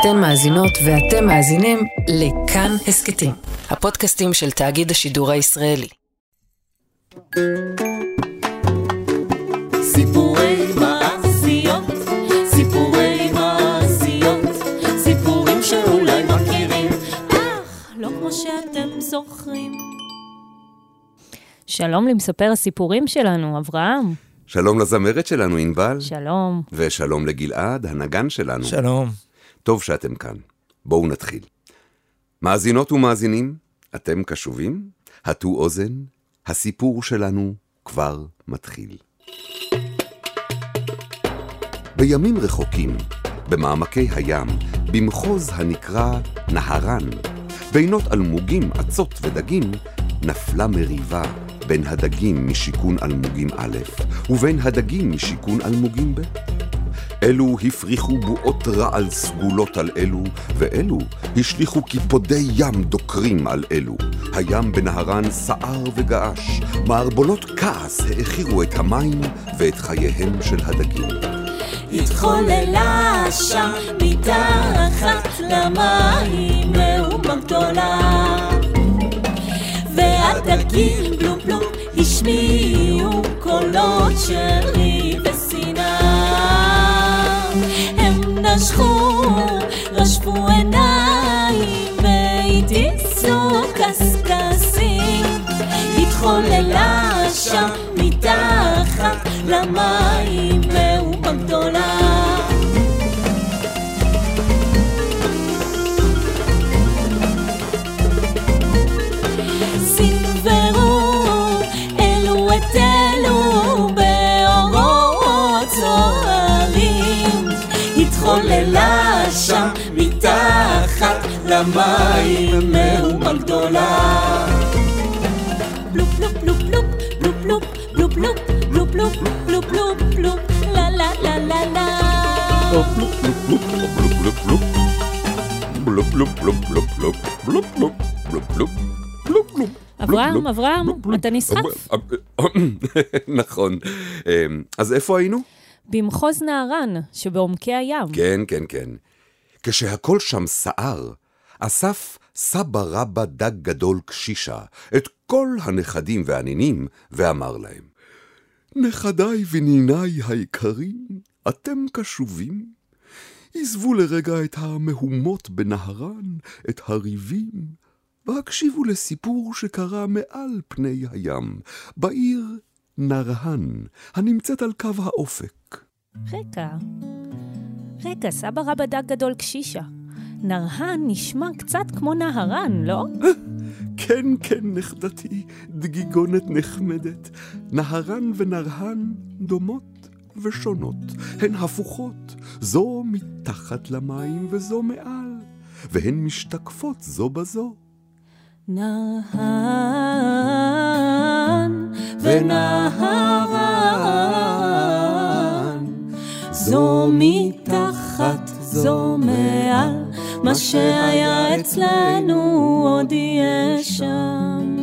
אתן מאזינות ואתם מאזינים לכאן הסכתים, הפודקאסטים של תאגיד השידור הישראלי. סיפורי מעשיות, סיפורי מעשיות, סיפורים שאולי מכירים, אך לא כמו שאתם זוכרים. שלום למספר הסיפורים שלנו, אברהם. שלום לזמרת שלנו, ענבל. שלום. ושלום לגלעד, הנגן שלנו. שלום. טוב שאתם כאן. בואו נתחיל. מאזינות ומאזינים, אתם קשובים? הטו אוזן, הסיפור שלנו כבר מתחיל. בימים רחוקים, במעמקי הים, במחוז הנקרא נהרן, בינות אלמוגים, אצות ודגים, נפלה מריבה בין הדגים משיכון אלמוגים א', ובין הדגים משיכון אלמוגים ב'. אלו הפריחו בועות רעל סגולות על אלו, ואלו השליכו קיפודי ים דוקרים על אלו. הים בנהרן סער וגעש, מערבולות כעס העכירו את המים ואת חייהם של הדגים. התחוללה שם מתחת למים מהומה גדולה והדגים בלופ בלופ השמיעו קולות של school. למים מהומה גדולה בלופ בלופ בלופ בלופ בלופ בלופ בלופ בלופ בלופ בלופ בלופ בלופ לה לה לה לה לה בלופ בלופ בלופ בלופ בלופ בלופ בלופ בלופ בלופ בלופ בלופ אברהם, בלופ, אברהם, בלופ. אתה נסחף. נכון. אמ, אז איפה היינו? במחוז נהרן, שבעומקי הים. כן, כן, כן. כשהכל שם סער, אסף סבא רבא דג גדול קשישה את כל הנכדים והנינים, ואמר להם, נכדיי וניניי היקרים, אתם קשובים? עזבו לרגע את המהומות בנהרן, את הריבים, והקשיבו לסיפור שקרה מעל פני הים, בעיר נרהן, הנמצאת על קו האופק. רגע, רגע, סבא רבא דג גדול קשישה. נרהן נשמע קצת כמו נהרן, לא? כן, כן, נכדתי, דגיגונת נחמדת. נהרן ונרהן דומות ושונות, הן הפוכות, זו מתחת למים וזו מעל, והן משתקפות זו בזו. נהן ונהרן זו מתחת זו מעל מה שהיה אצלנו עוד יהיה שם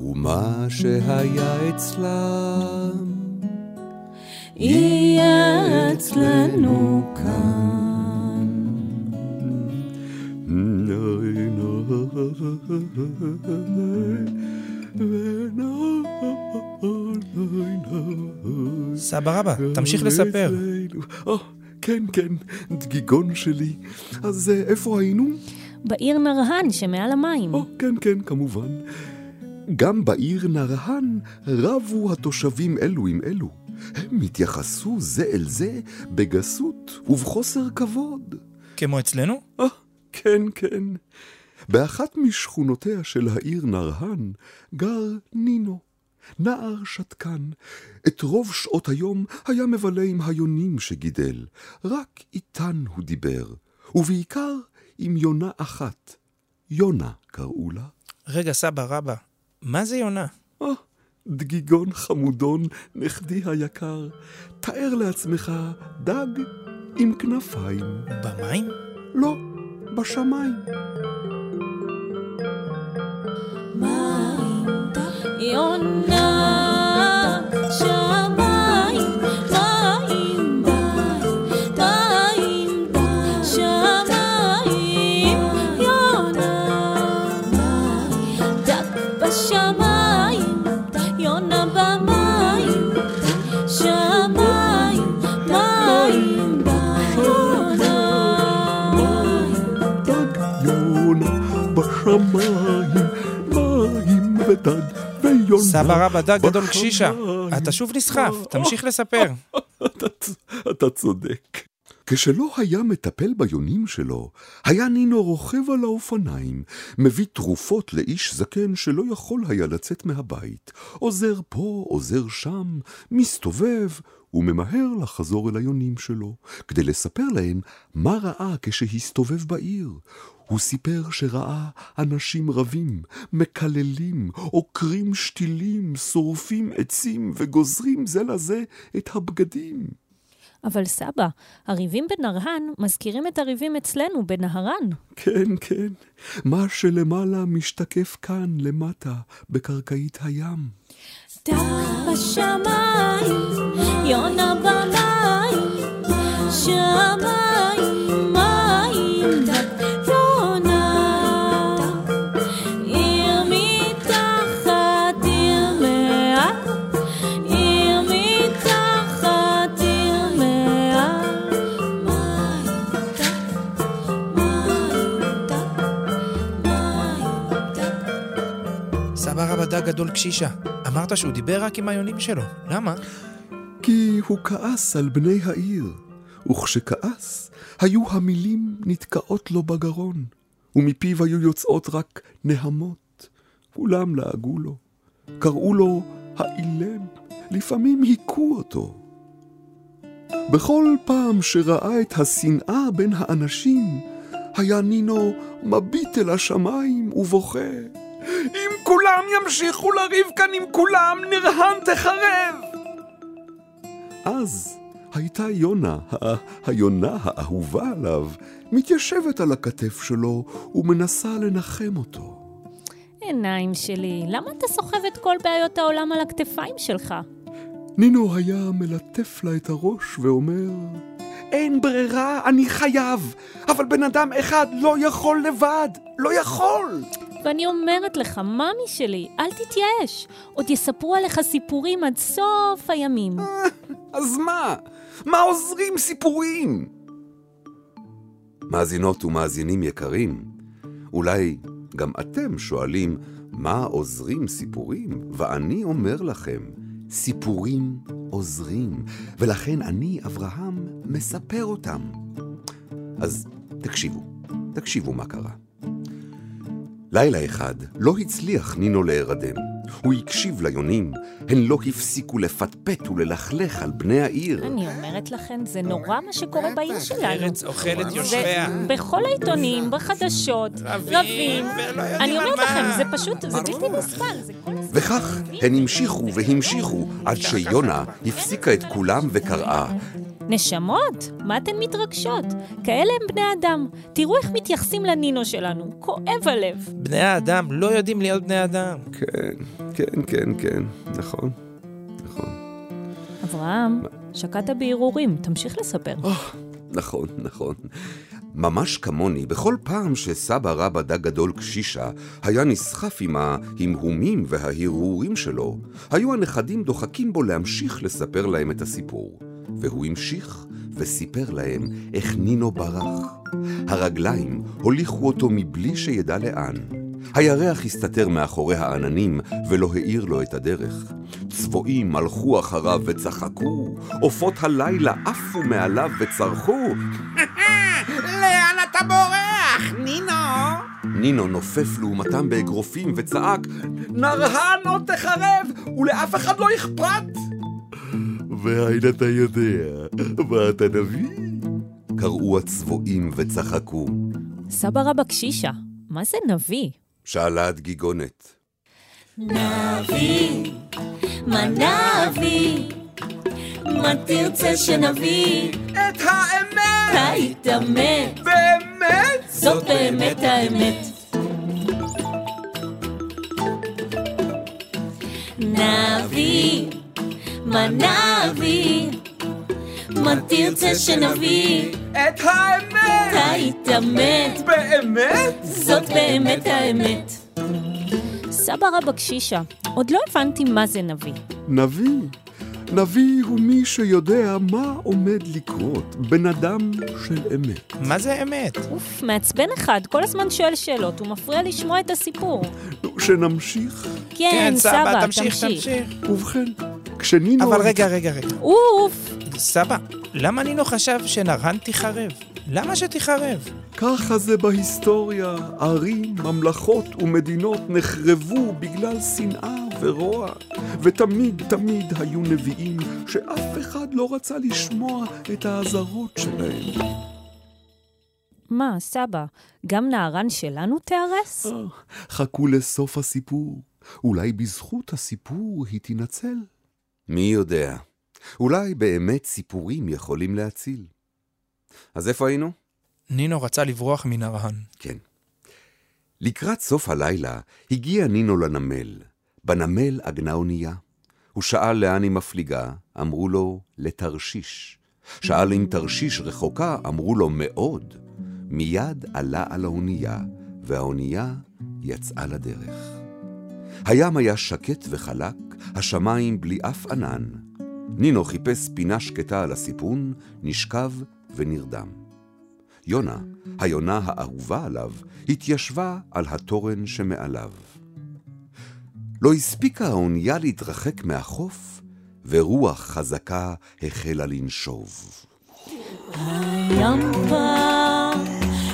ומה שהיה אצלם, יהיה אצלנו כאן סבא רבא, תמשיך לספר. כן, כן, דגיגון שלי. אז אה, איפה היינו? בעיר נרהן שמעל המים. או, כן, כן, כמובן. גם בעיר נרהן רבו התושבים אלו עם אלו. הם התייחסו זה אל זה בגסות ובחוסר כבוד. כמו אצלנו? אה, כן, כן. באחת משכונותיה של העיר נרהן גר נינו, נער שתקן. את רוב שעות היום היה מבלה עם היונים שגידל. רק איתן הוא דיבר, ובעיקר עם יונה אחת. יונה קראו לה. רגע, סבא רבא, מה זה יונה? אה, דגיגון חמודון, נכדי היקר. תאר לעצמך דג עם כנפיים. במים? לא, בשמיים. מים, יונה, המים, מים ודד ויונה. סבא רבא, דג גדול. קשישה. אתה שוב נסחף, תמשיך לספר. אתה צודק. כשלא היה מטפל ביונים שלו, היה נינו רוכב על האופניים, מביא תרופות לאיש זקן שלא יכול היה לצאת מהבית, עוזר פה, עוזר שם, מסתובב, וממהר לחזור אל היונים שלו, כדי לספר להם מה ראה כשהסתובב בעיר. הוא סיפר שראה אנשים רבים, מקללים, עוקרים שתילים, שורפים עצים וגוזרים זה לזה את הבגדים. אבל סבא, הריבים בנרהן מזכירים את הריבים אצלנו בנהרן. כן, כן, מה שלמעלה משתקף כאן למטה, בקרקעית הים. דג בשמיים, יונה במים, דג גדול קשישה. אמרת שהוא דיבר רק עם היונים שלו. למה? כי הוא כעס על בני העיר, וכשכעס, היו המילים נתקעות לו בגרון, ומפיו היו יוצאות רק נהמות. כולם לעגו לו, קראו לו האילם, לפעמים היכו אותו. בכל פעם שראה את השנאה בין האנשים, היה נינו מביט אל השמיים ובוכה. כולם ימשיכו לריב כאן עם כולם, נרהן תחרב! אז הייתה יונה, ה- היונה האהובה עליו, מתיישבת על הכתף שלו ומנסה לנחם אותו. עיניים שלי, למה אתה סוחב את כל בעיות העולם על הכתפיים שלך? נינו היה מלטף לה את הראש ואומר, אין ברירה, אני חייב, אבל בן אדם אחד לא יכול לבד, לא יכול! ואני אומרת לך, ממי שלי, אל תתייאש. עוד יספרו עליך סיפורים עד סוף הימים. אז מה? מה עוזרים סיפורים? מאזינות ומאזינים יקרים, אולי גם אתם שואלים מה עוזרים סיפורים, ואני אומר לכם, סיפורים עוזרים, ולכן אני, אברהם, מספר אותם. אז תקשיבו, תקשיבו מה קרה. לילה אחד לא הצליח נינו להירדם. הוא הקשיב ליונים, הן לא הפסיקו לפטפט וללכלך על בני העיר. אני אומרת לכם, זה נורא מה שקורה בעיר שלנו. ארץ אוכלת זה יושביה. בכל העיתונים, בחדשות, רבים, אני אומרת. לכם, זה פשוט, זה בלתי נסבל. וכך הן המשיכו והמשיכו עד שיונה הפסיקה את כולם וקראה. נשמות, מה אתן מתרגשות? כאלה הם בני אדם. תראו איך מתייחסים לנינו שלנו. כואב הלב. בני האדם לא יודעים להיות בני אדם. כן, כן, כן, כן, נכון, נכון. אברהם, שקעת בהרהורים, תמשיך לספר. נכון, נכון. ממש כמוני, בכל פעם שסבא רבא דג גדול קשישה היה נסחף עם ההמהומים וההרהורים שלו, היו הנכדים דוחקים בו להמשיך לספר להם את הסיפור. והוא המשיך וסיפר להם איך נינו ברח. הרגליים הוליכו אותו מבלי שידע לאן. הירח הסתתר מאחורי העננים ולא האיר לו את הדרך. צבועים הלכו אחריו וצחקו, עופות הלילה עפו מעליו וצרחו. אתה בורח, נינו? נינו נופף לעומתם באגרופים וצעק, נרהן עוד תחרב, ולאף אחד לא אכפת! והאין אתה יודע, מה אתה נביא? קראו הצבועים וצחקו. סבא רבא קשישה, מה זה נביא? שאלה הדגיגונת. נביא, מה נביא? מה תרצה שנביא? את האמת! היית מת, באמת? זאת באמת האמת. נביא, מה נביא? מה תרצה שנביא? את האמת! היית מת, באמת? זאת באמת האמת. סבא רבא קשישה, עוד לא הבנתי מה זה נביא. נביא. נביא הוא מי שיודע מה עומד לקרות, בן אדם של אמת. מה זה אמת? אוף, מעצבן אחד, כל הזמן שואל שאלות, הוא מפריע לשמוע את הסיפור. נו, שנמשיך. כן, סבא, תמשיך, תמשיך. ובכן, כשנינו... אבל רגע, רגע, רגע. אוף, סבא, למה נינו חשב שנרהן תיחרב? למה שתיחרב? ככה זה בהיסטוריה. ערים, ממלכות ומדינות נחרבו בגלל שנאה ורוע. ותמיד תמיד היו נביאים שאף אחד לא רצה לשמוע את האזהרות שלהם. מה, סבא, גם נערן שלנו תיהרס? אה, חכו לסוף הסיפור. אולי בזכות הסיפור היא תינצל. מי יודע? אולי באמת סיפורים יכולים להציל. אז איפה היינו? נינו רצה לברוח מנרהן. כן. לקראת סוף הלילה הגיע נינו לנמל. בנמל עגנה אונייה. הוא שאל לאן היא מפליגה, אמרו לו, לתרשיש. שאל אם תרשיש רחוקה, אמרו לו, מאוד. מיד עלה על האונייה, והאונייה יצאה לדרך. הים היה שקט וחלק, השמיים בלי אף ענן. נינו חיפש פינה שקטה על הסיפון, נשכב ונרדם. יונה, היונה האהובה עליו, התיישבה על התורן שמעליו. לא הספיקה האונייה להתרחק מהחוף, ורוח חזקה החלה לנשוב. הים כבר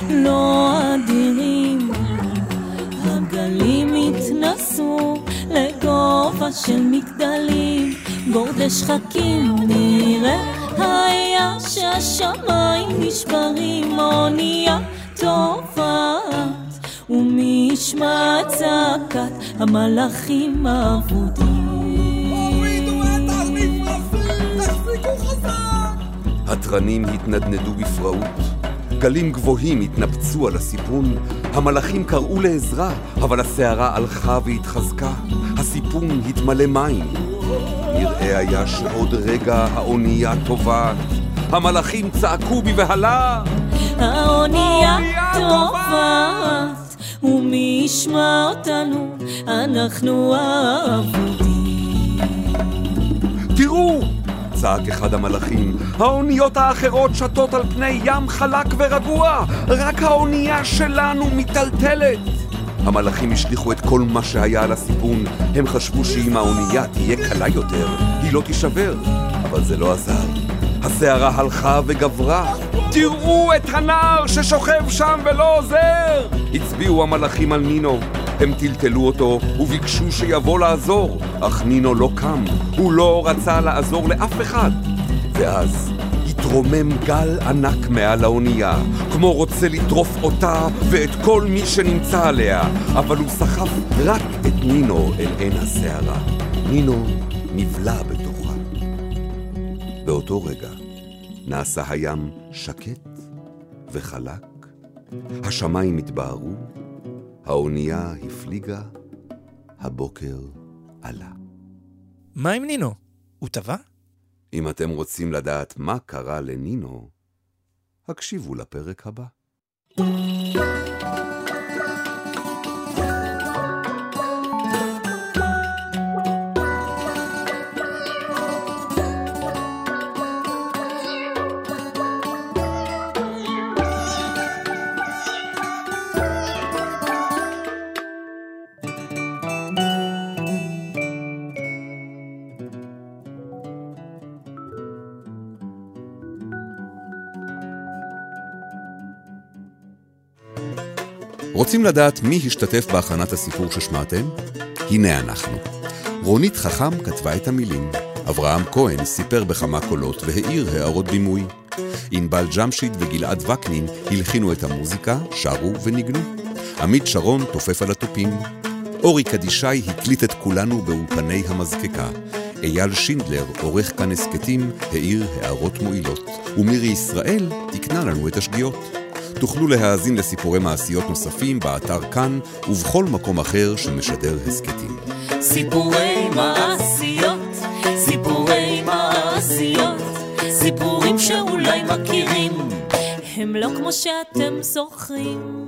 לא אדירים, הגלים התנסו לגובה של מגדלים, גורדי שחקים נראה היה שהשמיים נשברים, אונייה טובעת, ומי ישמע צעקת המלאכים האבודים. התרנים התנדנדו בפראות, גלים גבוהים התנפצו על הסיפון, המלאכים קראו לעזרה, אבל הסערה הלכה והתחזקה, הסיפון התמלא מים. נראה היה שעוד רגע האונייה טובעת, המלאכים צעקו בבהלה. האונייה טובעת, ומי ישמע אותנו? אנחנו האבודים. תראו! צעק אחד המלאכים, האוניות האחרות שטות על פני ים חלק ורגוע, רק האונייה שלנו מיטלטלת. המלאכים השליכו את כל מה שהיה על הסיפון, הם חשבו שאם האונייה תהיה קלה יותר, היא לא תישבר, אבל זה לא עזר. הסערה הלכה וגברה. תראו את הנער ששוכב שם ולא עוזר! הצביעו המלאכים על נינו. הם טלטלו אותו וביקשו שיבוא לעזור, אך נינו לא קם, הוא לא רצה לעזור לאף אחד. ואז התרומם גל ענק מעל האונייה, כמו רוצה לטרוף אותה ואת כל מי שנמצא עליה, אבל הוא סחף רק את נינו אל עין הסערה. נינו נבלע בתוכה. באותו רגע נעשה הים שקט וחלק, השמיים התבהרו, האונייה הפליגה, הבוקר עלה. מה עם נינו? הוא טבע? אם אתם רוצים לדעת מה קרה לנינו, הקשיבו לפרק הבא. רוצים לדעת מי השתתף בהכנת הסיפור ששמעתם? הנה אנחנו. רונית חכם כתבה את המילים. אברהם כהן סיפר בכמה קולות והעיר הערות בימוי. ענבל ג'משיד וגלעד וקנין הלחינו את המוזיקה, שרו וניגנו. עמית שרון תופף על התופים. אורי קדישאי הקליט את כולנו באולפני המזקקה. אייל שינדלר, עורך כאן הסכתים, העיר הערות מועילות. ומירי ישראל תיקנה לנו את השגיאות. תוכלו להאזין לסיפורי מעשיות נוספים באתר כאן ובכל מקום אחר שמשדר הסכתים. סיפורי מעשיות, סיפורי מעשיות, סיפורים שאולי מכירים, הם לא כמו שאתם זוכרים.